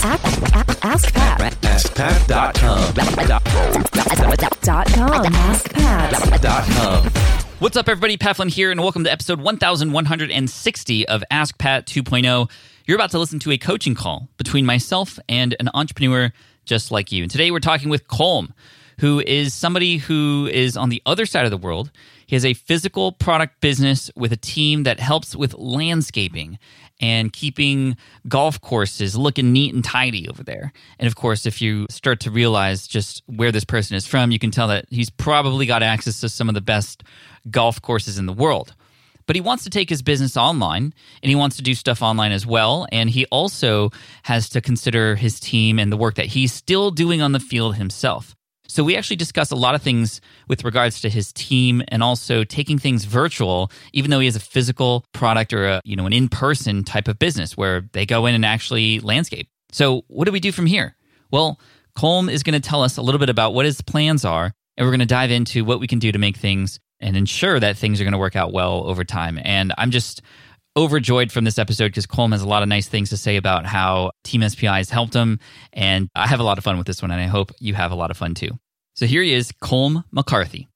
Ask, ask, ask Pat. AskPat.com. Dot com. Ask Pat. Dot com. What's up, everybody? Pat Flynn here, and welcome to episode 1160 of Ask Pat 2.0. You're about to listen to a coaching call between myself and an entrepreneur just like you. And today we're talking with Colm, who is somebody who is on the other side of the world. He has a physical product business with a team that helps with landscaping and keeping golf courses looking neat and tidy over there. And of course, if you start to realize just where this person is from, you can tell that he's probably got access to some of the best golf courses in the world. But he wants to take his business online and he wants to do stuff online as well. And he also has to consider his team and the work that he's still doing on the field himself. So we actually discuss a lot of things with regards to his team and also taking things virtual, even though he has a physical product or a, you know, an in-person type of business where they go in and actually landscape. So what do we do from here? Well, Colm is going to tell us a little bit about what his plans are, and we're going to dive into what we can do to make things and ensure that things are going to work out well over time. And I'm just overjoyed from this episode because Colm has a lot of nice things to say about how Team SPI has helped him. And I have a lot of fun with this one, and I hope you have a lot of fun too. So here he is, Colm McCarthy.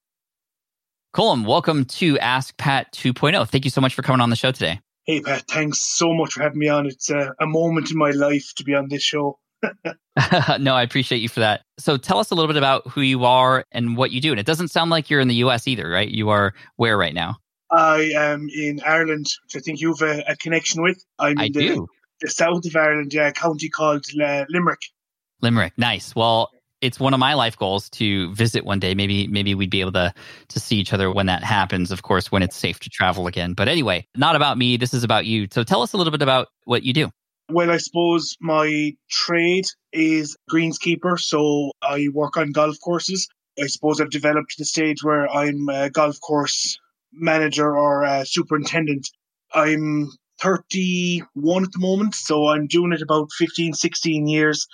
Colm, welcome to Ask Pat 2.0. Thank you so much for coming on the show today. Hey, Pat, thanks so much for having me on. It's a, a moment in my life to be on this show. no, I appreciate you for that. So tell us a little bit about who you are and what you do. And it doesn't sound like you're in the US either, right? You are where right now? I am in Ireland, which I think you have a, a connection with. I'm I in the, do. the south of Ireland, a county called uh, Limerick. Limerick. Nice. Well, it's one of my life goals to visit one day. Maybe maybe we'd be able to to see each other when that happens. Of course, when it's safe to travel again. But anyway, not about me. This is about you. So tell us a little bit about what you do. Well, I suppose my trade is greenskeeper, so I work on golf courses. I suppose I've developed to the stage where I'm a golf course manager or a superintendent. I'm 31 at the moment, so I'm doing it about 15, 16 years.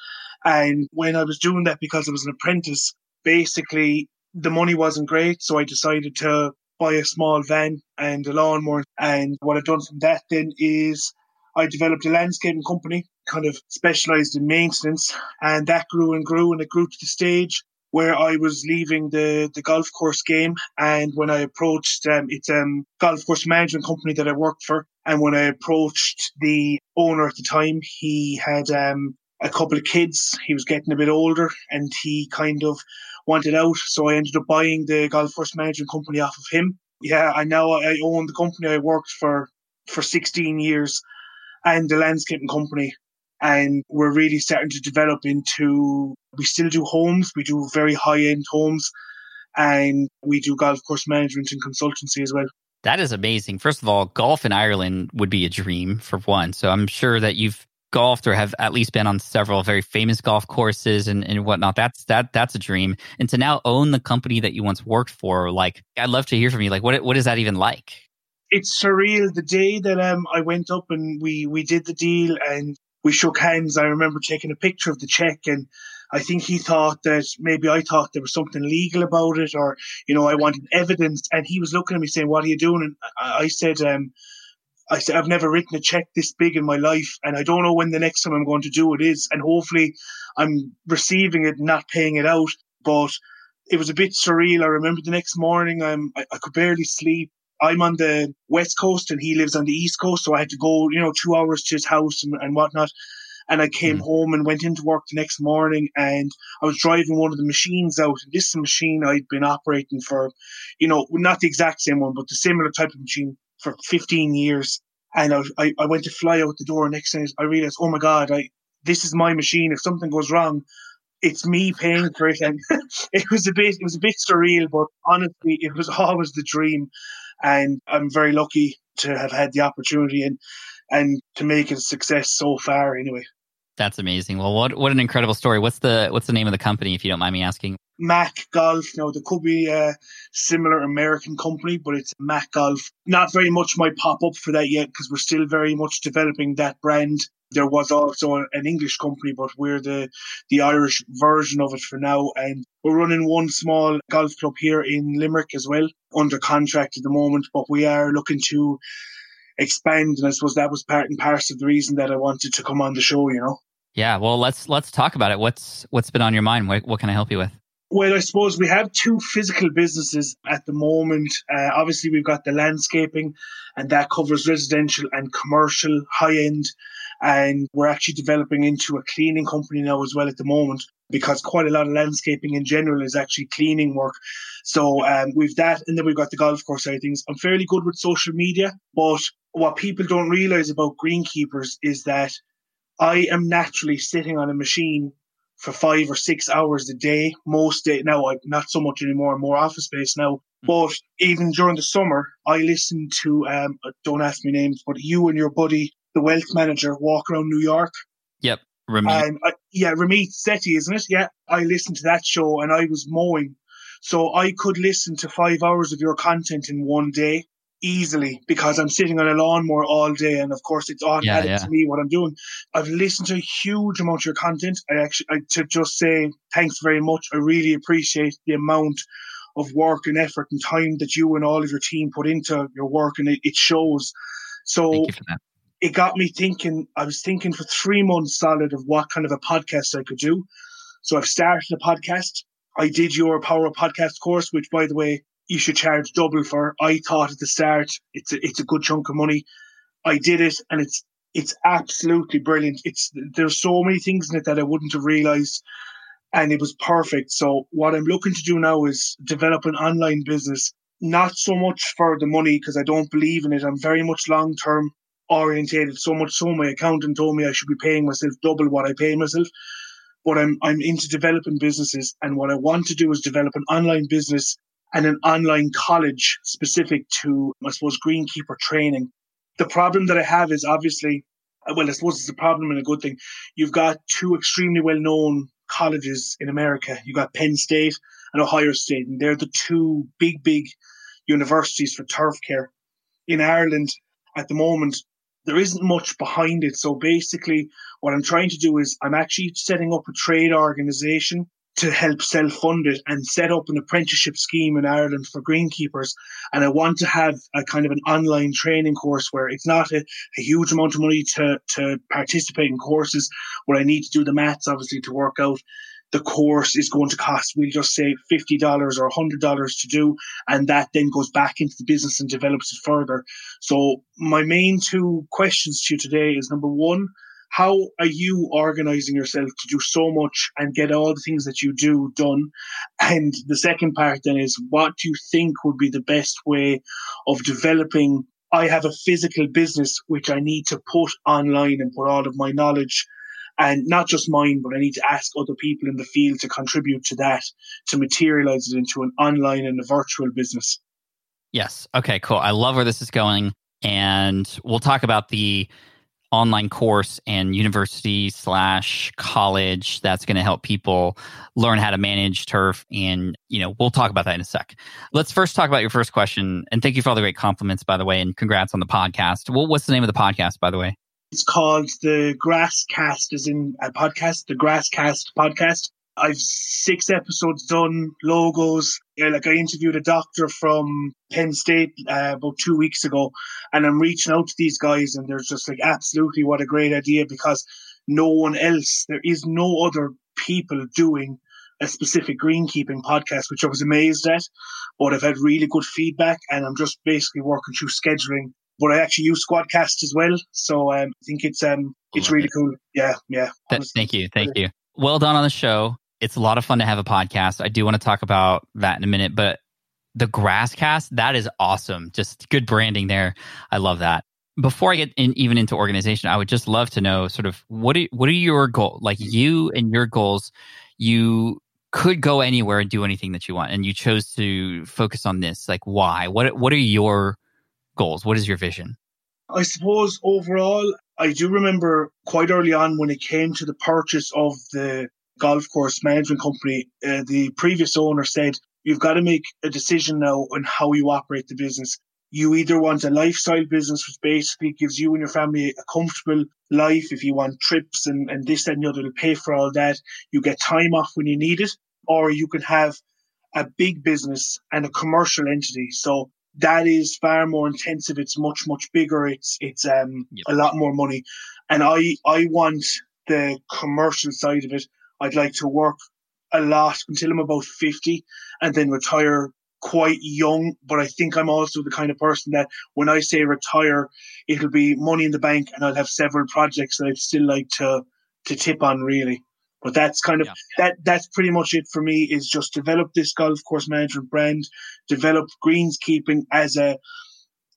And when I was doing that because I was an apprentice, basically the money wasn't great, so I decided to buy a small van and a lawnmower. And what I've done from that then is I developed a landscaping company, kind of specialized in maintenance, and that grew and grew, and it grew to the stage where I was leaving the, the golf course game. And when I approached, um, it's a um, golf course management company that I worked for. And when I approached the owner at the time, he had um, a couple of kids. He was getting a bit older and he kind of wanted out. So I ended up buying the golf course management company off of him. Yeah, I now I own the company I worked for for 16 years and the landscaping company. And we're really starting to develop into, we still do homes. We do very high end homes and we do golf course management and consultancy as well. That is amazing. First of all, golf in Ireland would be a dream for one. So I'm sure that you've golfed or have at least been on several very famous golf courses and, and whatnot. That's that that's a dream. And to now own the company that you once worked for, like I'd love to hear from you. Like what what is that even like? It's surreal. The day that um I went up and we we did the deal and we shook hands, I remember taking a picture of the check and I think he thought that maybe I thought there was something legal about it or, you know, I wanted evidence. And he was looking at me saying, What are you doing? And I, said, um, I said, I've never written a check this big in my life, and I don't know when the next time I'm going to do it is. And hopefully, I'm receiving it, not paying it out. But it was a bit surreal. I remember the next morning, I'm I, I could barely sleep. I'm on the west coast, and he lives on the east coast, so I had to go, you know, two hours to his house and, and whatnot. And I came mm. home and went into work the next morning, and I was driving one of the machines out. And this machine I'd been operating for, you know, not the exact same one, but the similar type of machine for 15 years. And I, I, I went to fly out the door. And next thing I realized, oh my God, I, this is my machine. If something goes wrong, it's me paying for it. And it was a bit, it was a bit surreal, but honestly, it was always the dream. And I'm very lucky to have had the opportunity and, and to make it a success so far anyway. That's amazing. Well, what what an incredible story. What's the what's the name of the company, if you don't mind me asking? Mac Golf. Now there could be a similar American company, but it's Mac Golf. Not very much might pop up for that yet because we're still very much developing that brand. There was also an English company, but we're the the Irish version of it for now, and we're running one small golf club here in Limerick as well, under contract at the moment. But we are looking to expand, and I suppose that was part and parcel of the reason that I wanted to come on the show. You know. Yeah, well, let's let's talk about it. What's what's been on your mind? What, what can I help you with? Well, I suppose we have two physical businesses at the moment. Uh, obviously, we've got the landscaping, and that covers residential and commercial, high end. And we're actually developing into a cleaning company now as well at the moment because quite a lot of landscaping in general is actually cleaning work. So um, we've that, and then we've got the golf course side of things. I'm fairly good with social media, but what people don't realize about greenkeepers is that I am naturally sitting on a machine for five or six hours a day. Most day now, I not so much anymore. More office space now. Mm. But even during the summer, I listen to um, don't ask me names, but you and your buddy, the wealth manager, walk around New York. Yep, Ramit. Um, I, yeah, Ramit Sethi, isn't it? Yeah, I listened to that show and I was mowing, so I could listen to five hours of your content in one day easily because I'm sitting on a lawnmower all day, and of course it's automatic yeah, yeah. to me what I'm doing. I've listened to a huge amount of your content. I actually I, to just say thanks very much. I really appreciate the amount of work and effort and time that you and all of your team put into your work, and it, it shows. So it got me thinking. I was thinking for three months solid of what kind of a podcast I could do. So I've started a podcast. I did your Power Podcast course, which, by the way, you should charge double for. I thought at the start it's a, it's a good chunk of money. I did it, and it's it's absolutely brilliant. It's there's so many things in it that I wouldn't have realized, and it was perfect. So what I'm looking to do now is develop an online business. Not so much for the money because I don't believe in it. I'm very much long term orientated. So much so my accountant told me I should be paying myself double what I pay myself. But I'm I'm into developing businesses, and what I want to do is develop an online business and an online college specific to, I suppose, greenkeeper training. The problem that I have is obviously, well, I suppose it's a problem and a good thing. You've got two extremely well known colleges in America. You've got Penn State and Ohio State, and they're the two big, big universities for turf care. In Ireland, at the moment, there isn't much behind it. So basically, what I'm trying to do is I'm actually setting up a trade organization to help self fund it and set up an apprenticeship scheme in Ireland for greenkeepers. And I want to have a kind of an online training course where it's not a, a, huge amount of money to, to participate in courses where I need to do the maths, obviously, to work out the course is going to cost, we'll just say $50 or $100 to do. And that then goes back into the business and develops it further. So my main two questions to you today is number one, how are you organizing yourself to do so much and get all the things that you do done? And the second part then is what do you think would be the best way of developing? I have a physical business which I need to put online and put all of my knowledge and not just mine, but I need to ask other people in the field to contribute to that to materialize it into an online and a virtual business. Yes. Okay, cool. I love where this is going. And we'll talk about the online course and university slash college that's going to help people learn how to manage turf and you know we'll talk about that in a sec let's first talk about your first question and thank you for all the great compliments by the way and congrats on the podcast well, what's the name of the podcast by the way it's called the grasscast is in a podcast the grasscast podcast I've six episodes done, logos. Yeah, like I interviewed a doctor from Penn State uh, about two weeks ago, and I'm reaching out to these guys, and they're just like, absolutely, what a great idea because no one else, there is no other people doing a specific greenkeeping podcast, which I was amazed at. But I've had really good feedback, and I'm just basically working through scheduling. But I actually use Squadcast as well, so um, I think it's um, it's really cool. Yeah, yeah. thank you, thank you. Well done on the show it's a lot of fun to have a podcast. I do want to talk about that in a minute, but the Grasscast, that is awesome. Just good branding there. I love that. Before I get in, even into organization, I would just love to know sort of what are, what are your goals? Like you and your goals, you could go anywhere and do anything that you want, and you chose to focus on this. Like why? What what are your goals? What is your vision? I suppose overall, I do remember quite early on when it came to the purchase of the golf course management company, uh, the previous owner said, you've got to make a decision now on how you operate the business. You either want a lifestyle business, which basically gives you and your family a comfortable life. If you want trips and, and this, that, and the other to pay for all that, you get time off when you need it. Or you can have a big business and a commercial entity. So that is far more intensive. It's much, much bigger. It's, it's, um, yep. a lot more money. And I, I want the commercial side of it. I'd like to work a lot until I'm about 50 and then retire quite young. But I think I'm also the kind of person that when I say retire, it'll be money in the bank and I'll have several projects that I'd still like to, to tip on really. But that's kind of Yeah. that. That's pretty much it for me. Is just develop this golf course management brand, develop greenskeeping as a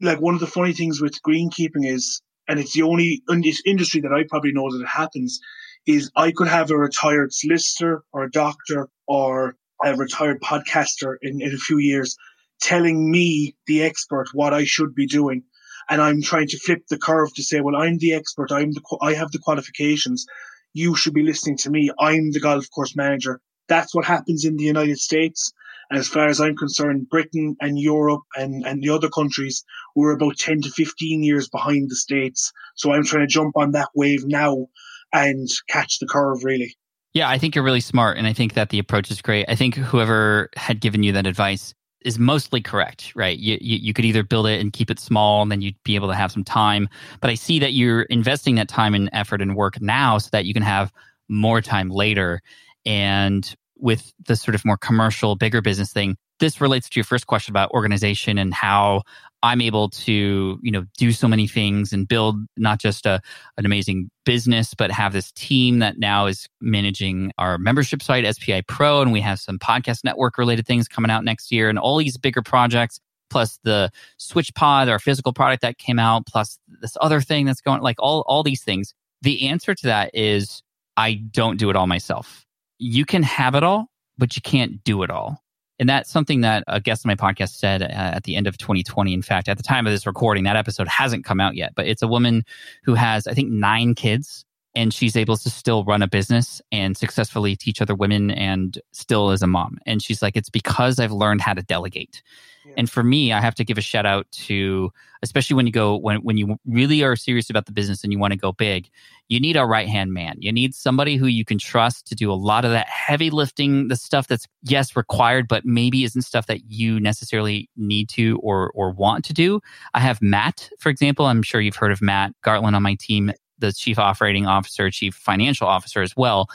like one of the funny things with greenkeeping is, and it's the only in industry that I probably know that it happens, is I could have a retired solicitor or a doctor or a retired podcaster in, in a few years telling me, the expert, what I should be doing. And I'm trying to flip the curve to say, well, I'm the expert. I'm the, I have the qualifications. You should be listening to me. I'm the golf course manager. That's what happens in the United States. As far as I'm concerned, Britain and Europe and, and the other countries, we're about 10 to 15 years behind the States. So I'm trying to jump on that wave now and catch the curve, really. Yeah, I think you're really smart, and I think that the approach is great. I think whoever had given you that advice is mostly correct, right? You, you you could either build it and keep it small, and then you'd be able to have some time. But I see that you're investing that time and effort and work now, so that you can have more time later. And with the sort of more commercial, bigger business thing, this relates to your first question about organization and how I'm able to, you know, do so many things and build not just a an amazing business, but have this team that now is managing our membership site, SPI Pro, and we have some podcast network related things coming out next year and all these bigger projects, plus the Switch Pod, our physical product that came out, plus this other thing that's going like all all these things. The answer to that is I don't do it all myself. You can have it all, but you can't do it all. And that's something that a guest on my podcast said uh, at the end of 2020. In fact, at the time of this recording, that episode hasn't come out yet, but it's a woman who has, I think, nine kids and she's able to still run a business and successfully teach other women and still is a mom. And she's like, it's because I've learned how to delegate. Yeah. And for me, I have to give a shout out to, especially when you go, when, when you really are serious about the business and you want to go big, you need a right hand man. You need somebody who you can trust to do a lot of that heavy lifting, the stuff that's, yes, required, but maybe isn't stuff that you necessarily need to or, or want to do. I have Matt, for example. I'm sure you've heard of Matt Gartland on my team, the chief operating officer, chief financial officer as well.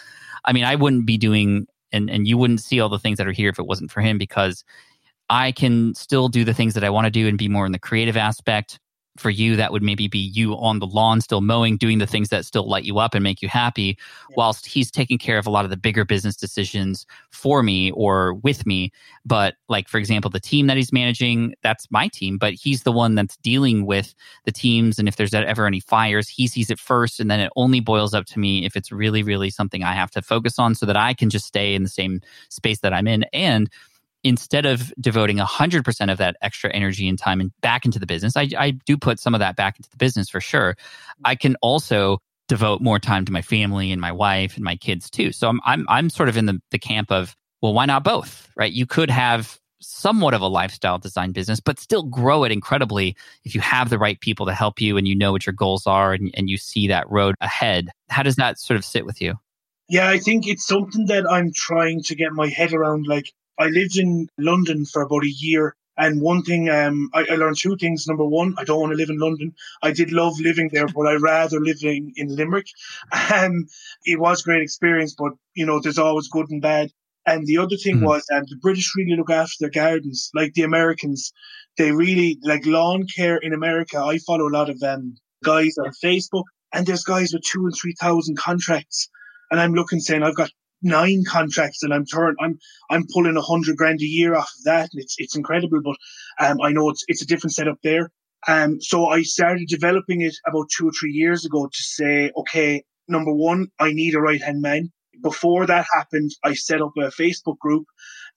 I mean, I wouldn't be doing, and, and you wouldn't see all the things that are here if it wasn't for him because I can still do the things that I want to do and be more in the creative aspect. For you, that would maybe be you on the lawn, still mowing, doing the things that still light you up and make you happy, Yeah. whilst he's taking care of a lot of the bigger business decisions for me or with me. But, like, for example, the team that he's managing, that's my team, but he's the one that's dealing with the teams. And if there's ever any fires, he sees it first. And then it only boils up to me if it's really, really something I have to focus on so that I can just stay in the same space that I'm in. And instead of devoting 100% of that extra energy and time and back into the business, I, I do put some of that back into the business for sure. I can also devote more time to my family and my wife and my kids too. So I'm, I'm, I'm sort of in the, the camp of, well, why not both, right? You could have somewhat of a lifestyle design business, but still grow it incredibly if you have the right people to help you and you know what your goals are and, and you see that road ahead. How does that sort of sit with you? Yeah, I think it's something that I'm trying to get my head around. Like, I lived in London for about a year. And one thing, um, I, I learned two things. Number one, I don't want to live in London. I did love living there, but I rather living in Limerick. Um, it was a great experience, but you know, there's always good and bad. And the other thing Mhm. was, um, the British really look after their gardens, like the Americans. They really like lawn care in America. I follow a lot of um guys on Facebook, and there's guys with two and three thousand contracts, and I'm looking saying I've got nine contracts, and I'm turn I'm I'm pulling a hundred grand a year off of that, and it's it's incredible. But um, I know it's it's a different setup there. Um, so I started developing it about two or three years ago to say, okay, number one, I need a right hand man. Before that happened, I set up a Facebook group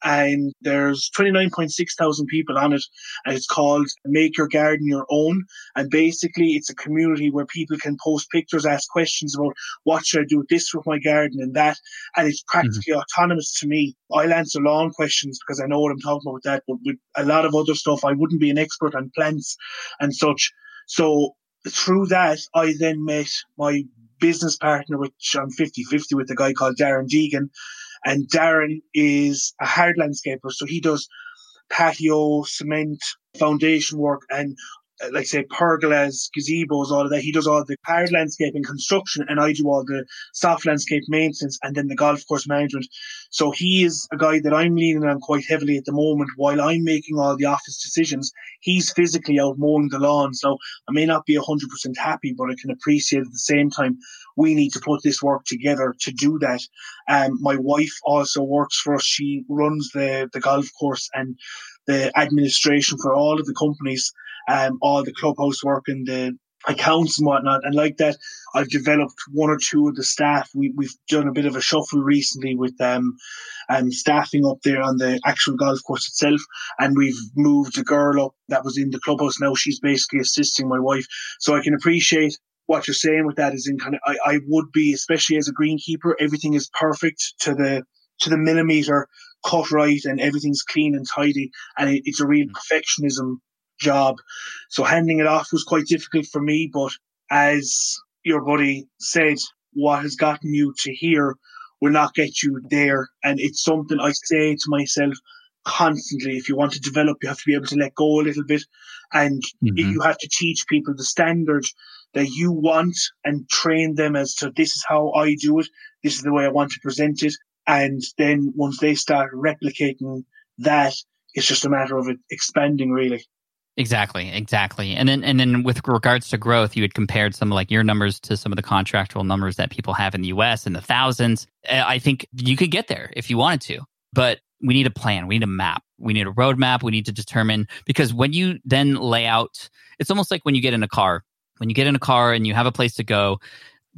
and there's 29.6 thousand people on it and it's called Make Your Garden Your Own. And basically it's a community where people can post pictures, ask questions about what should I do with this with my garden and that. And it's mm-hmm. practically autonomous to me. I'll answer lawn questions because I know what I'm talking about with that, but with a lot of other stuff, I wouldn't be an expert on plants and such. So through that, I then met my business partner, which I'm 50 50 with a guy called Darren Deegan. And Darren is a hard landscaper. So he does patio, cement, foundation work. And like say pergolas, gazebos, all of that. He does all the hard landscaping construction, and I do all the soft landscape maintenance, and then the golf course management. So he is a guy that I'm leaning on quite heavily at the moment. While I'm making all the office decisions, he's physically out mowing the lawn. So I may not be hundred percent happy, but I can appreciate at the same time we need to put this work together to do that. Um, my wife also works for us. She runs the the golf course and the administration for all of the companies um, all the clubhouse work and the accounts and whatnot. And like that, I've developed one or two of the staff. We, we've done a bit of a shuffle recently with them um, staffing up there on the actual golf course itself. And we've moved a girl up that was in the clubhouse. Now she's basically assisting my wife. So I can appreciate what you're saying with that is in kind of, I, I would be, especially as a greenkeeper, everything is perfect to the, to the millimeter cut right and everything's clean and tidy. And it, it's a real perfectionism job. So handing it off was quite difficult for me. But as your buddy said, what has gotten you to here will not get you there. And it's something I say to myself constantly. If you want to develop, you have to be able to let go a little bit. And mm-hmm. you have to teach people the standard that you want and train them as to this is how I do it. This is the way I want to present it. And then once they start replicating that, it's just a matter of it expanding really. Exactly, exactly. And then and then with regards to growth, you had compared some like your numbers to some of the contractual numbers that people have in the US in the thousands. Uh, I think you could get there if you wanted to. But we need a plan. We need a map. We need a roadmap. We need to determine because when you then lay out, it's almost like when you get in a car. When you get in a car and you have a place to go,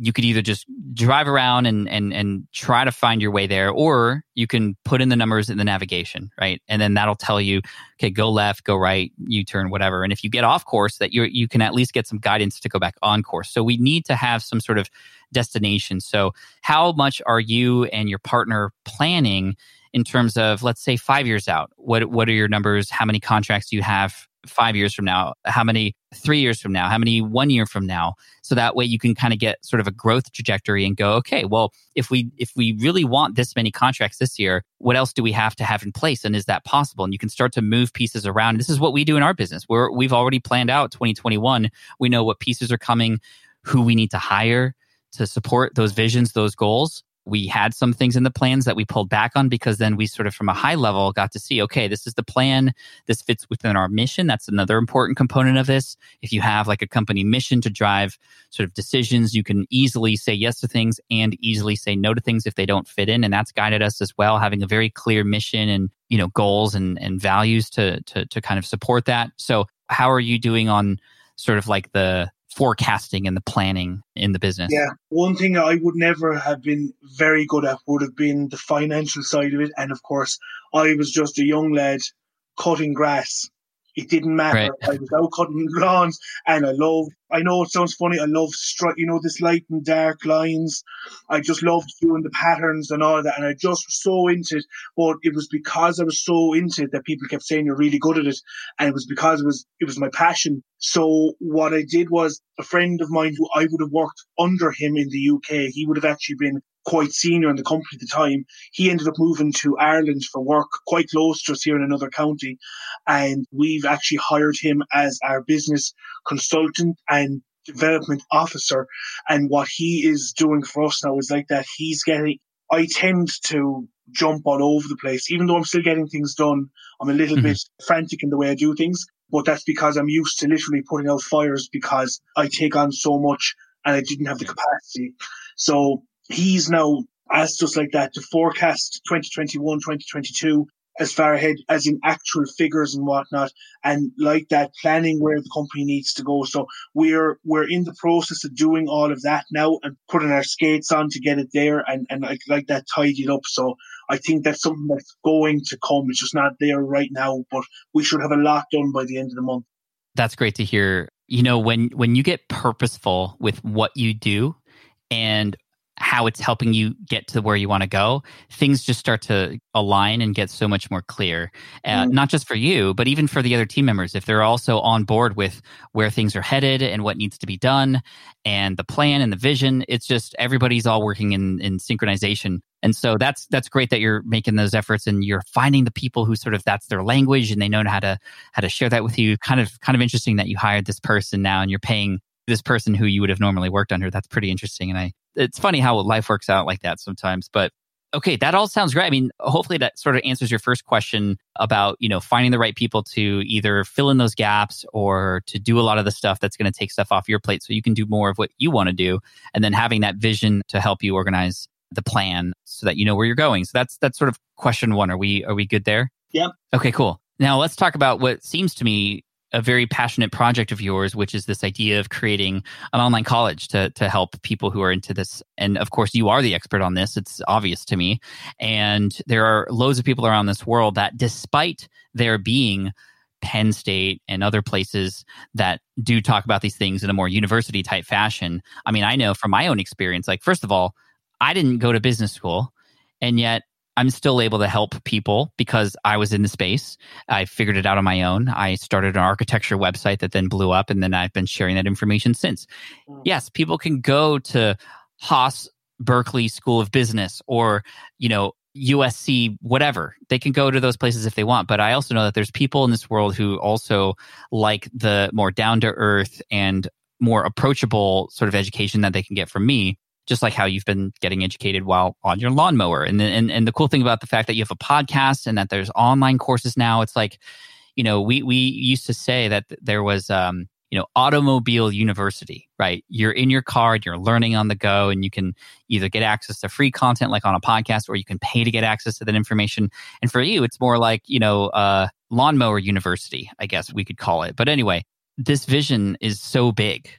you could either just drive around and, and, and try to find your way there, or you can put in the numbers in the navigation, right? And then that'll tell you, okay, go left, go right, U turn, whatever. And if you get off course, that you you can at least get some guidance to go back on course. So we need to have some sort of destination. So how much are you and your partner planning in terms of, let's say, five years out? What what are your numbers? How many contracts do you have five years from now? How many three years from now? How many one year from now? So that way you can kind of get sort of a growth trajectory and go, okay, well, if we if we really want this many contracts this year, what else do we have to have in place? And is that possible? And you can start to move pieces around. This is what we do in our business. We're we've already planned out 2021. We know what pieces are coming, who we need to hire to support those visions, those goals we had some things in the plans that we pulled back on because then we sort of from a high level got to see okay this is the plan. This fits within our mission. That's another important component of this. If you have like a company mission to drive sort of decisions you can easily say yes to things and easily say no to things if they don't fit in and that's guided us as well having a very clear mission and you know goals and and values to to to kind of support that. So how are you doing on sort of like the forecasting and the planning in the business? Yeah, one thing I would never have been very good at would have been the financial side of it. And of course, I was just a young lad cutting grass it didn't matter. Right. I was out cutting lawns and I love, I know it sounds funny, I love, stri- you know, this light and dark lines. I just loved doing the patterns and all that. And I just was so into it. But it was because I was so into it that people kept saying you're really good at it. And it was because it was, it was my passion. So what I did was a friend of mine who I would have worked under him in the UK, he would have actually been quite senior in the company at the time. He ended up moving to Ireland for work quite close to us here in another county. And we've actually hired him as our business consultant and development officer. And what he is doing for us now is like that. He's getting, I tend to jump all over the place, even though I'm still getting things done. I'm a little mm-hmm. bit frantic in the way I do things, but that's because I'm used to literally putting out fires because I take on so much and I didn't have the capacity. So he's now asked us like that to forecast 2021, 2022 as far ahead as in actual figures and whatnot, and like that planning where the company needs to go. So we're we're in the process of doing all of that now and putting our skates on to get it there and and like, like that tidied up. So I think that's something that's going to come. It's just not there right now, but we should have a lot done by the end of the month. That's great to hear. You know, when when you get purposeful with what you do and how it's helping you get to where you want to go, things just start to align and get so much more clear. Uh, mm. Not just for you, but even for the other team members. If they're also on board with where things are headed and what needs to be done and the plan and the vision, it's just everybody's all working in, in synchronization. And so that's that's great that you're making those efforts and you're finding the people who sort of that's their language and they know how to how to share that with you. Kind of kind of interesting that you hired this person now and you're paying this person who you would have normally worked under. That's pretty interesting. And I it's funny how life works out like that sometimes. But okay, that all sounds great. I mean, hopefully that sort of answers your first question about, you know, finding the right people to either fill in those gaps or to do a lot of the stuff that's going to take stuff off your plate so you can do more of what you want to do and then having that vision to help you organize the plan so that you know where you're going. So that's that's sort of question 1. Are we are we good there? Yep. Okay, cool. Now let's talk about what seems to me a very passionate project of yours, which is this idea of creating an online college to to help people who are into this. And of course, you are the expert on this. It's obvious to me. And there are loads of people around this world that, despite there being Penn State and other places that do talk about these things in a more university type fashion. I mean, I know from my own experience, like, first of all, I didn't go to business school, and yet I'm still able to help people because I was in the space. I figured it out on my own. I started an architecture website that then blew up, and then I've been sharing that information since. Mm. Yes, people can go to Haas Berkeley School of Business or, you know, USC, whatever. They can go to those places if they want. But I also know that there's people in this world who also like the more down to earth and more approachable sort of education that they can get from me just like how you've been getting educated while on your lawnmower. And, and and the cool thing about the fact that you have a podcast and that there's online courses now, it's like, you know, we we used to say that there was um, you know, automobile university, right? You're in your car, and you're learning on the go, and you can either get access to free content like on a podcast, or you can pay to get access to that information. And for you, it's more like, you know, uh, lawnmower university, I guess we could call it. But anyway, this vision is so big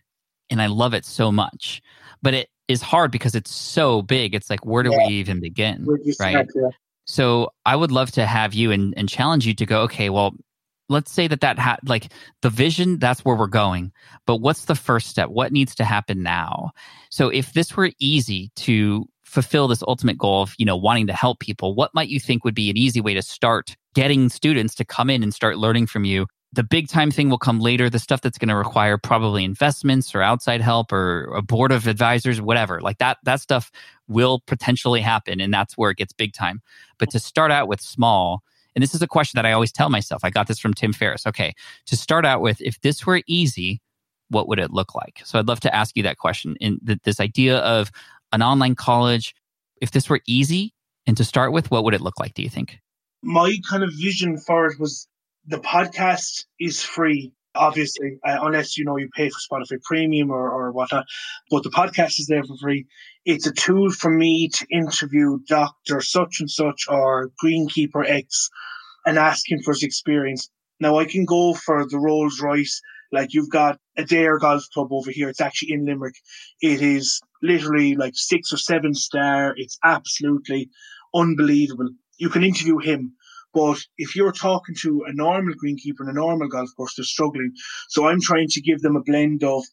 and I love it so much. But it is hard because it's so big. It's like, where do yeah. we even begin? Right. So I would love to have you and, and challenge you to go, okay, well, let's say that that ha- like the vision that's where we're going but what's the first step what needs to happen now so if this were easy to fulfill this ultimate goal of you know wanting to help people what might you think would be an easy way to start getting students to come in and start learning from you the big time thing will come later. The stuff that's going to require probably investments or outside help or a board of advisors, whatever. Like that, that stuff will potentially happen. And that's where it gets big time. But to start out with small, and this is a question that I always tell myself. I got this from Tim Ferriss. Okay. To start out with, if this were easy, what would it look like? So I'd love to ask you that question in th- this idea of an online college. If this were easy and to start with, what would it look like, do you think? My kind of vision for it was the podcast is free, obviously, uh, unless you know you pay for Spotify Premium or, or whatnot. But the podcast is there for free. It's a tool for me to interview Doctor such and such or Greenkeeper X and ask him for his experience. Now I can go for the Rolls Royce. Like you've got Adare Golf Club over here. It's actually in Limerick. It is literally like six or seven star. It's absolutely unbelievable. You can interview him but if you're talking to a normal greenkeeper in a normal golf course, they're struggling. So I'm trying to give them a blend of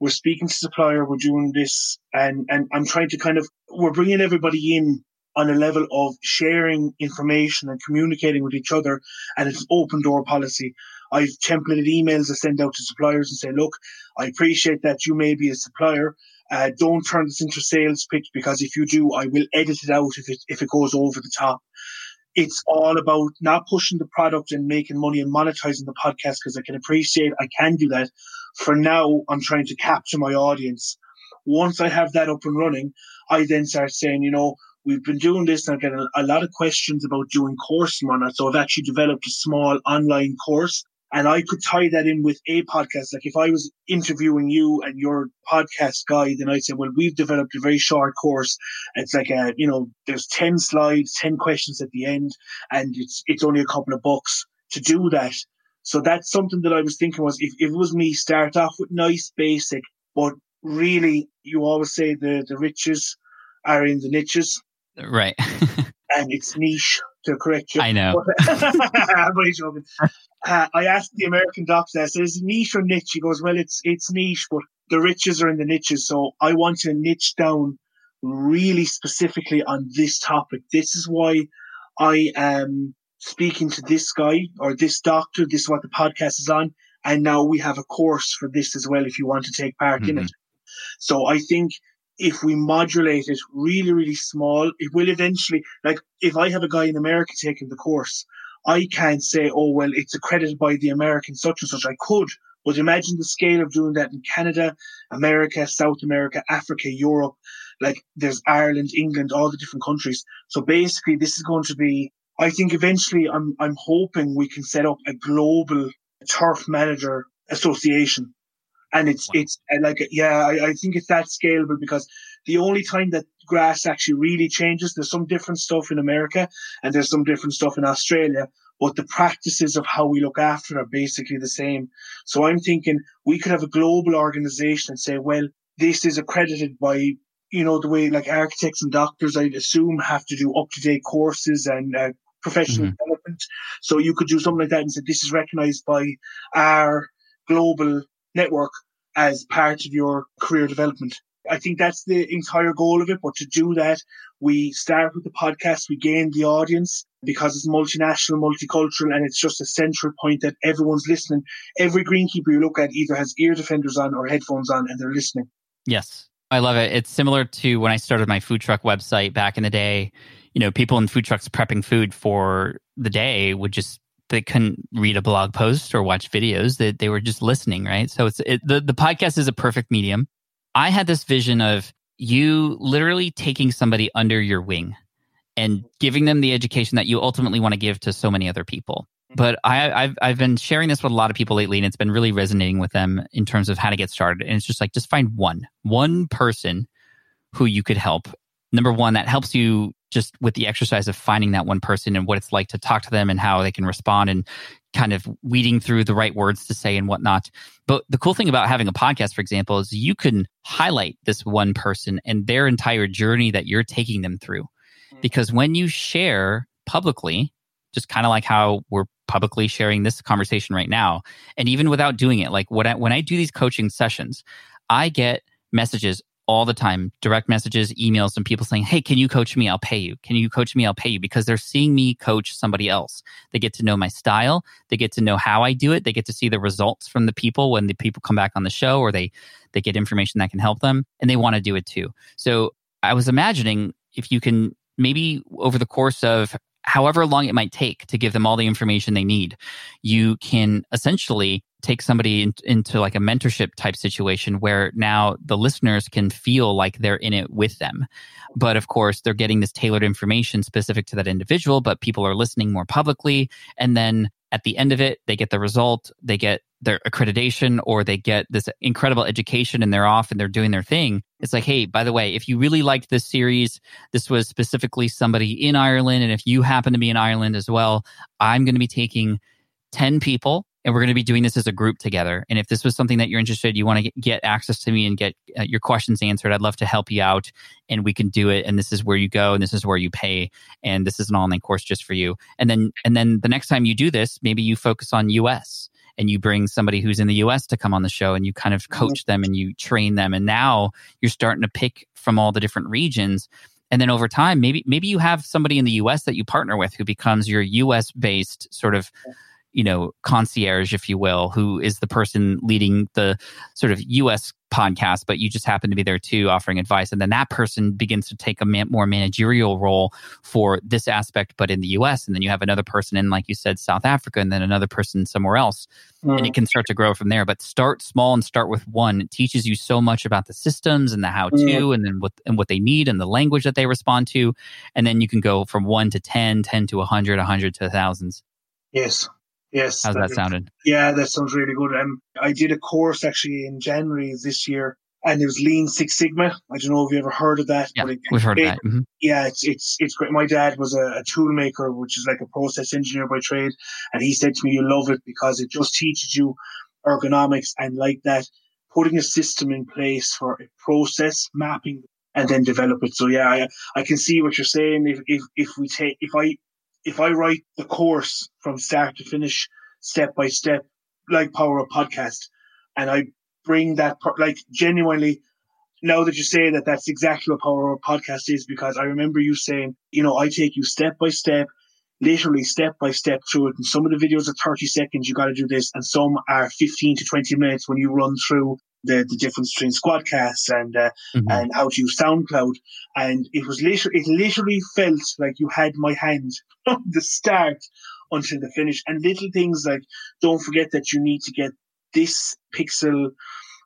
we're speaking to supplier, we're doing this, and and I'm trying to kind of we're bringing everybody in on a level of sharing information and communicating with each other, and it's open door policy. I've templated emails I send out to suppliers and say, look, I appreciate that you may be a supplier. Uh, don't turn this into a sales pitch because if you do, I will edit it out if it if it goes over the top it's all about not pushing the product and making money and monetizing the podcast because I can appreciate I can do that. For now, I'm trying to capture my audience. Once I have that up and running, I then start saying, you know, we've been doing this and I get a, a lot of questions about doing course on it. So I've actually developed a small online course and I could tie that in with a podcast. Like if I was interviewing you and your podcast guy, then I'd say, well, we've developed a very short course. It's like a, you know, there's 10 slides, 10 questions at the end, and it's, it's only a couple of bucks to do that. So that's something that I was thinking was if, if it was me, start off with nice basic, but really you always say the, the riches are in the niches. Right. and it's niche to correct you. I know. I'm joking. Uh, I asked the American doctor, I said, is it niche or niche? He goes, well, it's, it's niche, but the riches are in the niches. So I want to niche down really specifically on this topic. This is why I am speaking to this guy or this doctor. This is what the podcast is on. And now we have a course for this as well if you want to take part mm-hmm. in it. So I think if we modulate it really, really small, it will eventually, like if I have a guy in America taking the course, I can't say, oh, well, it's accredited by the American such and such. I could, but imagine the scale of doing that in Canada, America, South America, Africa, Europe. Like there's Ireland, England, all the different countries. So basically, this is going to be. I think eventually, I'm I'm hoping we can set up a global turf manager association, and it's wow. it's uh, like yeah, I, I think it's that scalable because the only time that grass actually really changes, there's some different stuff in America and there's some different stuff in Australia, but the practices of how we look after it are basically the same. So I'm thinking we could have a global organization and say, well, this is accredited by you know, the way like architects and doctors, I'd assume, have to do up to date courses and uh, professional mm-hmm. development. So you could do something like that and say, this is recognized by our global network as part of your career development. I think that's the entire goal of it. But to do that, we start with the podcast, we gain the audience because it's multinational, multicultural, and it's just a central point that everyone's listening. Every greenkeeper you look at either has ear defenders on or headphones on and they're listening. Yes. I love it. It's similar to when I started my food truck website back in the day. You know, people in food trucks prepping food for the day would just they couldn't read a blog post or watch videos. That they, they were just listening, right? So it's it, the the podcast is a perfect medium. I had this vision of you literally taking somebody under your wing and giving them the education that you ultimately want to give to so many other people mm-hmm. but I, I've I've been sharing this with a lot of people lately, and it's been really resonating with them in terms of how to get started. And it's just like just find one one person who you could help. Number one, that helps you just with the exercise of finding that one person and what it's like to talk to them and how they can respond and kind of weeding through the right words to say and whatnot. But the cool thing about having a podcast, for example, is you can highlight this one person and their entire journey that you're taking them through. Hmm. Because when you share publicly, just kind of like how we're publicly sharing this conversation right now. And even without doing it, like when I, when I do these coaching sessions, I get messages all the time, direct messages, emails and people saying, Hey, can you coach me? I'll pay you. Can you coach me? I'll pay you because they're seeing me coach somebody else. They get to know my style. They get to know how I do it. They get to see the results from the people when the people come back on the show or they, they get information that can help them and they want to do it too. So I was imagining if you can maybe over the course of however long it might take to give them all the information they need. You can essentially take somebody in, into like a mentorship type situation where now the listeners can feel like they're in it with them. But of course, they're getting this tailored information specific to that individual, but people are listening more publicly. And then at the end of it, they get the result, they get their accreditation, or they get this incredible education and they're off and they're doing their thing. It's like, hey, by the way, if you really liked this series, this was specifically somebody in Ireland. And if you happen to be in Ireland as well, I'm going to be taking 10 people and we're going to be doing this as a group together. And if this was something that you're interested, you want to get, access to me and get uh, your questions answered, I'd love to help you out and we can do it. And this is where you go and this is where you pay. And this is an online course just for you. And then, and then the next time you do this, maybe you focus on US and you bring somebody who's in the US to come on the show and you kind of coach them and you train them. And now you're starting to pick from all the different regions and then over time maybe maybe you have somebody in the US that you partner with who becomes your US based sort of you know, concierge, if you will, who is the person leading the sort of US podcast, but you just happen to be there too, offering advice. And then that person begins to take a man, more managerial role for this aspect, but in the US. And then you have another person in, like you said, South Africa, and then another person somewhere else. Mm. And it mm. can start to grow from there. But start small and start with one. It teaches you so much about the systems and the how to, mm. and then what, and what they need and the language that they respond to. And then you can go from one to 10, 10 to 100, 100 to thousands. Yes. Yes. How's that, that sounded? Yeah, that sounds really good. Um, I did a course actually in January this year, and it was Lean Six Sigma. I don't know if you ever heard of that. Yeah, it, we've heard it, of that. Mm-hmm. Yeah, it's it's it's great. My dad was a, a tool maker, which is like a process engineer by trade, and he said to me, "You love it because it just teaches you ergonomics and like that, putting a system in place for a process mapping." And then develop it. So yeah, I, I can see what you're saying. If, if if we take if I if I write the course from start to finish, step by step, like Power Up Podcast, and I bring that, like genuinely, now that you say that, that's exactly what Power Up Podcast is, because I remember you saying, you know, I take you step by step, literally step by step through it. And some of the videos are 30 seconds, you got to do this, and some are 15 to 20 minutes when you run through the, the difference between Squadcasts and uh, Mhm. and how to use SoundCloud. And it was literally, it literally felt like you had my hand from the start until the finish. And little things like, don't forget that you need to get this pixel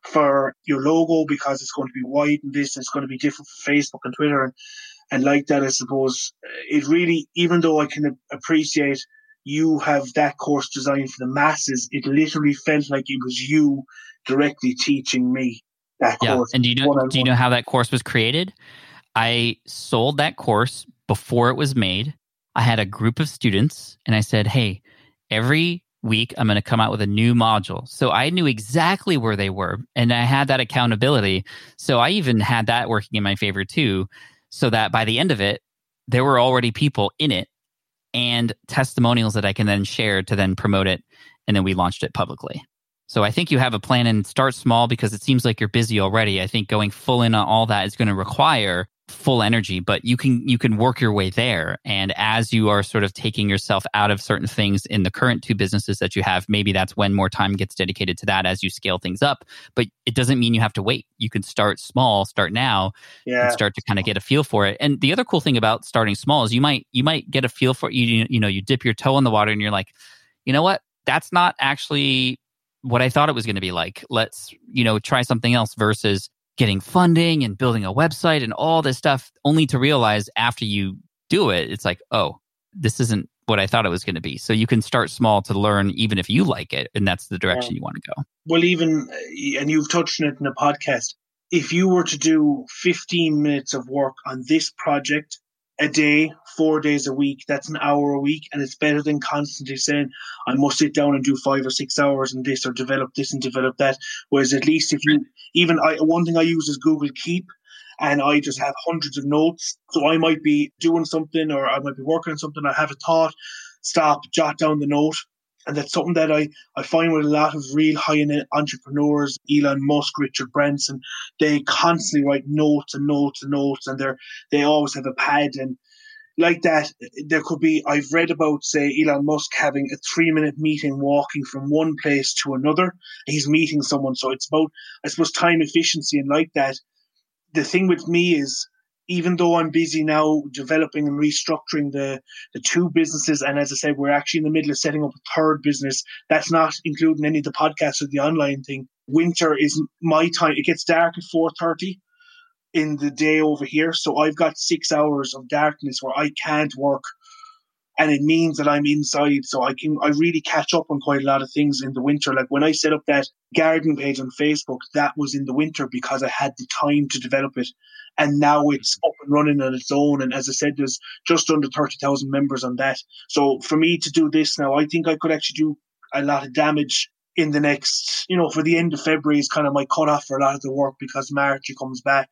for your logo because it's going to be wide and this, it's going to be different for Facebook and Twitter. And, and like that, I suppose it really, even though I can appreciate you have that course designed for the masses, it literally felt like it was you directly teaching me that Yeah. course. And do you know do you know how that course was created? I sold that course before it was made. I had a group of students and I said, "Hey, every week I'm going to come out with a new module." So I knew exactly where they were and I had that accountability. So I even had that working in my favor too, so that by the end of it, there were already people in it and testimonials that I can then share to then promote it and then we launched it publicly. So I think you have a plan and start small because it seems like you're busy already. I think going full in on all that is going to require full energy, but you can you can work your way there. And as you are sort of taking yourself out of certain things in the current two businesses that you have, maybe that's when more time gets dedicated to that as you scale things up. But it doesn't mean you have to wait. You can start small, start now, yeah. and start to kind of get a feel for it. And the other cool thing about starting small is you might you might get a feel for you you know you dip your toe in the water and you're like, you know what? That's not actually what I thought it was going to be like. Let's you know try something else versus getting funding and building a website and all this stuff only to realize after you do it it's like, oh, this isn't what I thought it was going to be. So you can start small to learn even if you like it and that's the direction you want to go. well, even, uh, and you've touched on it in the podcast, if you were to do 15 minutes of work on this project a day, four days a week, that's an hour a week. And it's better than constantly saying, I must sit down and do five or six hours in this or develop this and develop that. Whereas at least if you, even I, one thing I use is Google Keep. And I just have hundreds of notes. So I might be doing something or I might be working on something. I have a thought, stop, jot down the note. And that's something that I, I find with a lot of real high end entrepreneurs, Elon Musk, Richard Branson, they constantly write notes and notes and notes and they're, they always have a pad and like that. There could be, I've read about, say, Elon Musk having a three minute meeting walking from one place to another. He's meeting someone. So it's about, I suppose, time efficiency and like that. The thing with me is, even though I'm busy now developing and restructuring the, the two businesses, and as I said, we're actually in the middle of setting up a third business. That's not including any of the podcasts or the online thing. Winter is my time. It gets dark at four thirty in the day over here, so I've got six hours of darkness where I can't work, and it means that I'm inside. So I can I really catch up on quite a lot of things in the winter. Like when I set up that garden page on Facebook, that was in the winter because I had the time to develop it and now it's up and running on its own. And as I said, there's just under 30,000 members on that. So for me to do this now, I think I could actually do a lot of damage in the next, you know, for the end of February is kind of my cutoff for a lot of the work because March comes back.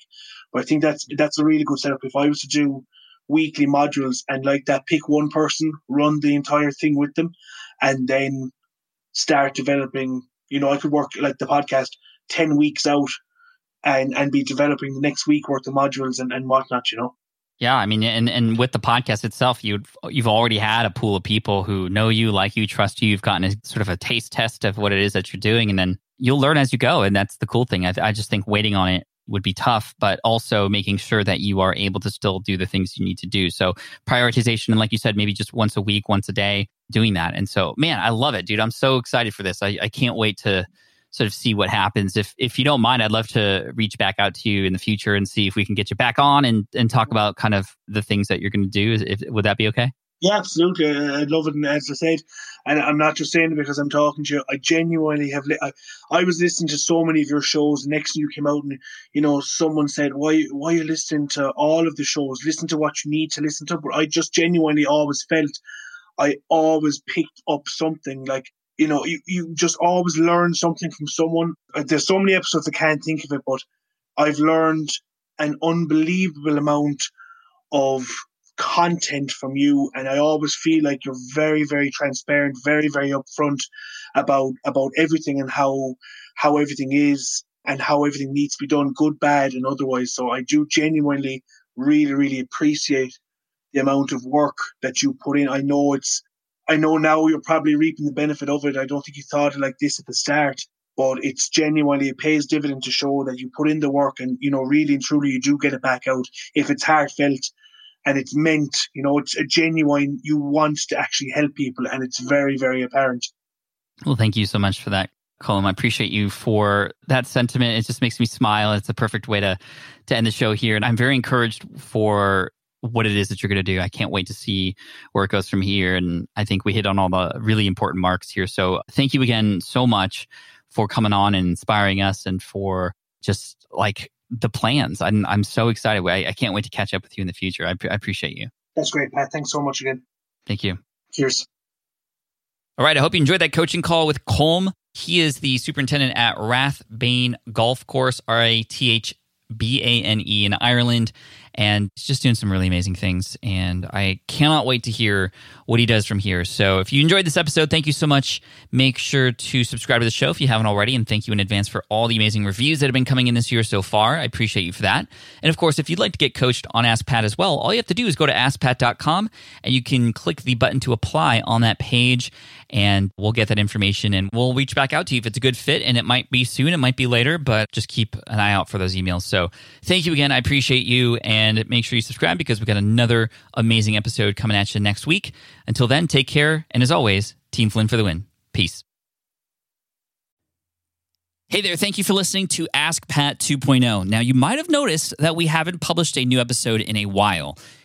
But I think that's that's a really good setup. If I was to do weekly modules and like that, pick one person, run the entire thing with them, and then start developing. You know, I could work like the podcast ten weeks out and and be developing the next week worth of modules and, and whatnot, you know. Yeah, I mean, and and with the podcast itself, you you've already had a pool of people who know you, like you, trust you. You've gotten a sort of a taste test of what it is that you're doing, and then you'll learn as you go. And that's the cool thing. I, I just think waiting on it would be tough, but also making sure that you are able to still do the things you need to do. So prioritization, and like you said, maybe just once a week, once a day, doing that. And so, man, I love it, dude. I'm so excited for this. I, I can't wait to sort of see what happens. If if you don't mind, I'd love to reach back out to you in the future and see if we can get you back on and, and talk about kind of the things that you're going to do. If, would that be okay? Yeah, absolutely. I'd love it. And as I said, and I'm not just saying it because I'm talking to you. I genuinely have. Li- I, I was listening to so many of your shows. The next thing you came out, and you know, someone said, "Why, why are you listening to all of the shows? Listen to what you need to listen to." But I just genuinely always felt, I always picked up something like you know, you, you just always learn something from someone. Uh, There's so many episodes I can't think of it, but I've learned an unbelievable amount of content from you and I always feel like you're very, very transparent, very, very upfront about about everything and how how everything is and how everything needs to be done, good, bad and otherwise. So I do genuinely really, really appreciate the amount of work that you put in. I know it's I know now you're probably reaping the benefit of it. I don't think you thought like this at the start, but it's genuinely it pays dividend to show that you put in the work and you know really and truly you do get it back out if it's heartfelt and it's meant you know it's a genuine you want to actually help people and it's very very apparent well thank you so much for that Colm. I appreciate you for that sentiment. It just makes me smile. It's a perfect way to to end the show here. And I'm very encouraged for what it is that you're going to do. I can't wait to see where it goes from here. And I think we hit on all the really important marks here. So thank you again so much for coming on and inspiring us and for just like the plans. I'm, I'm so excited. I, I can't wait to catch up with you in the future. I, I appreciate you. That's great, Pat. Thanks so much again. Thank you. Cheers. All right. I hope you enjoyed that coaching call with Colm. He is the superintendent at Rathbane Golf Course, R A T H B A N E in Ireland and he's just doing some really amazing things. And I cannot wait to hear what he does from here. So if you enjoyed this episode, thank you so much. Make sure to subscribe to the show if you haven't already. And thank you in advance for all the amazing reviews that have been coming in this year so far. I appreciate you for that. And of course, if you'd like to get coached on Ask Pat as well, all you have to do is go to askpat.com and you can click the button to apply on that page and we'll get that information and we'll reach back out to you if it's a good fit. And it might be soon, it might be later, but just keep an eye out for those emails. So thank you again. I appreciate you. And make sure you subscribe because we've got another amazing episode coming at you next week. Until then, take care. And as always, Team Flynn for the win. Peace. Hey there, thank you for listening to Ask Pat 2.0. Now, you might have noticed that we haven't published a new episode in a while.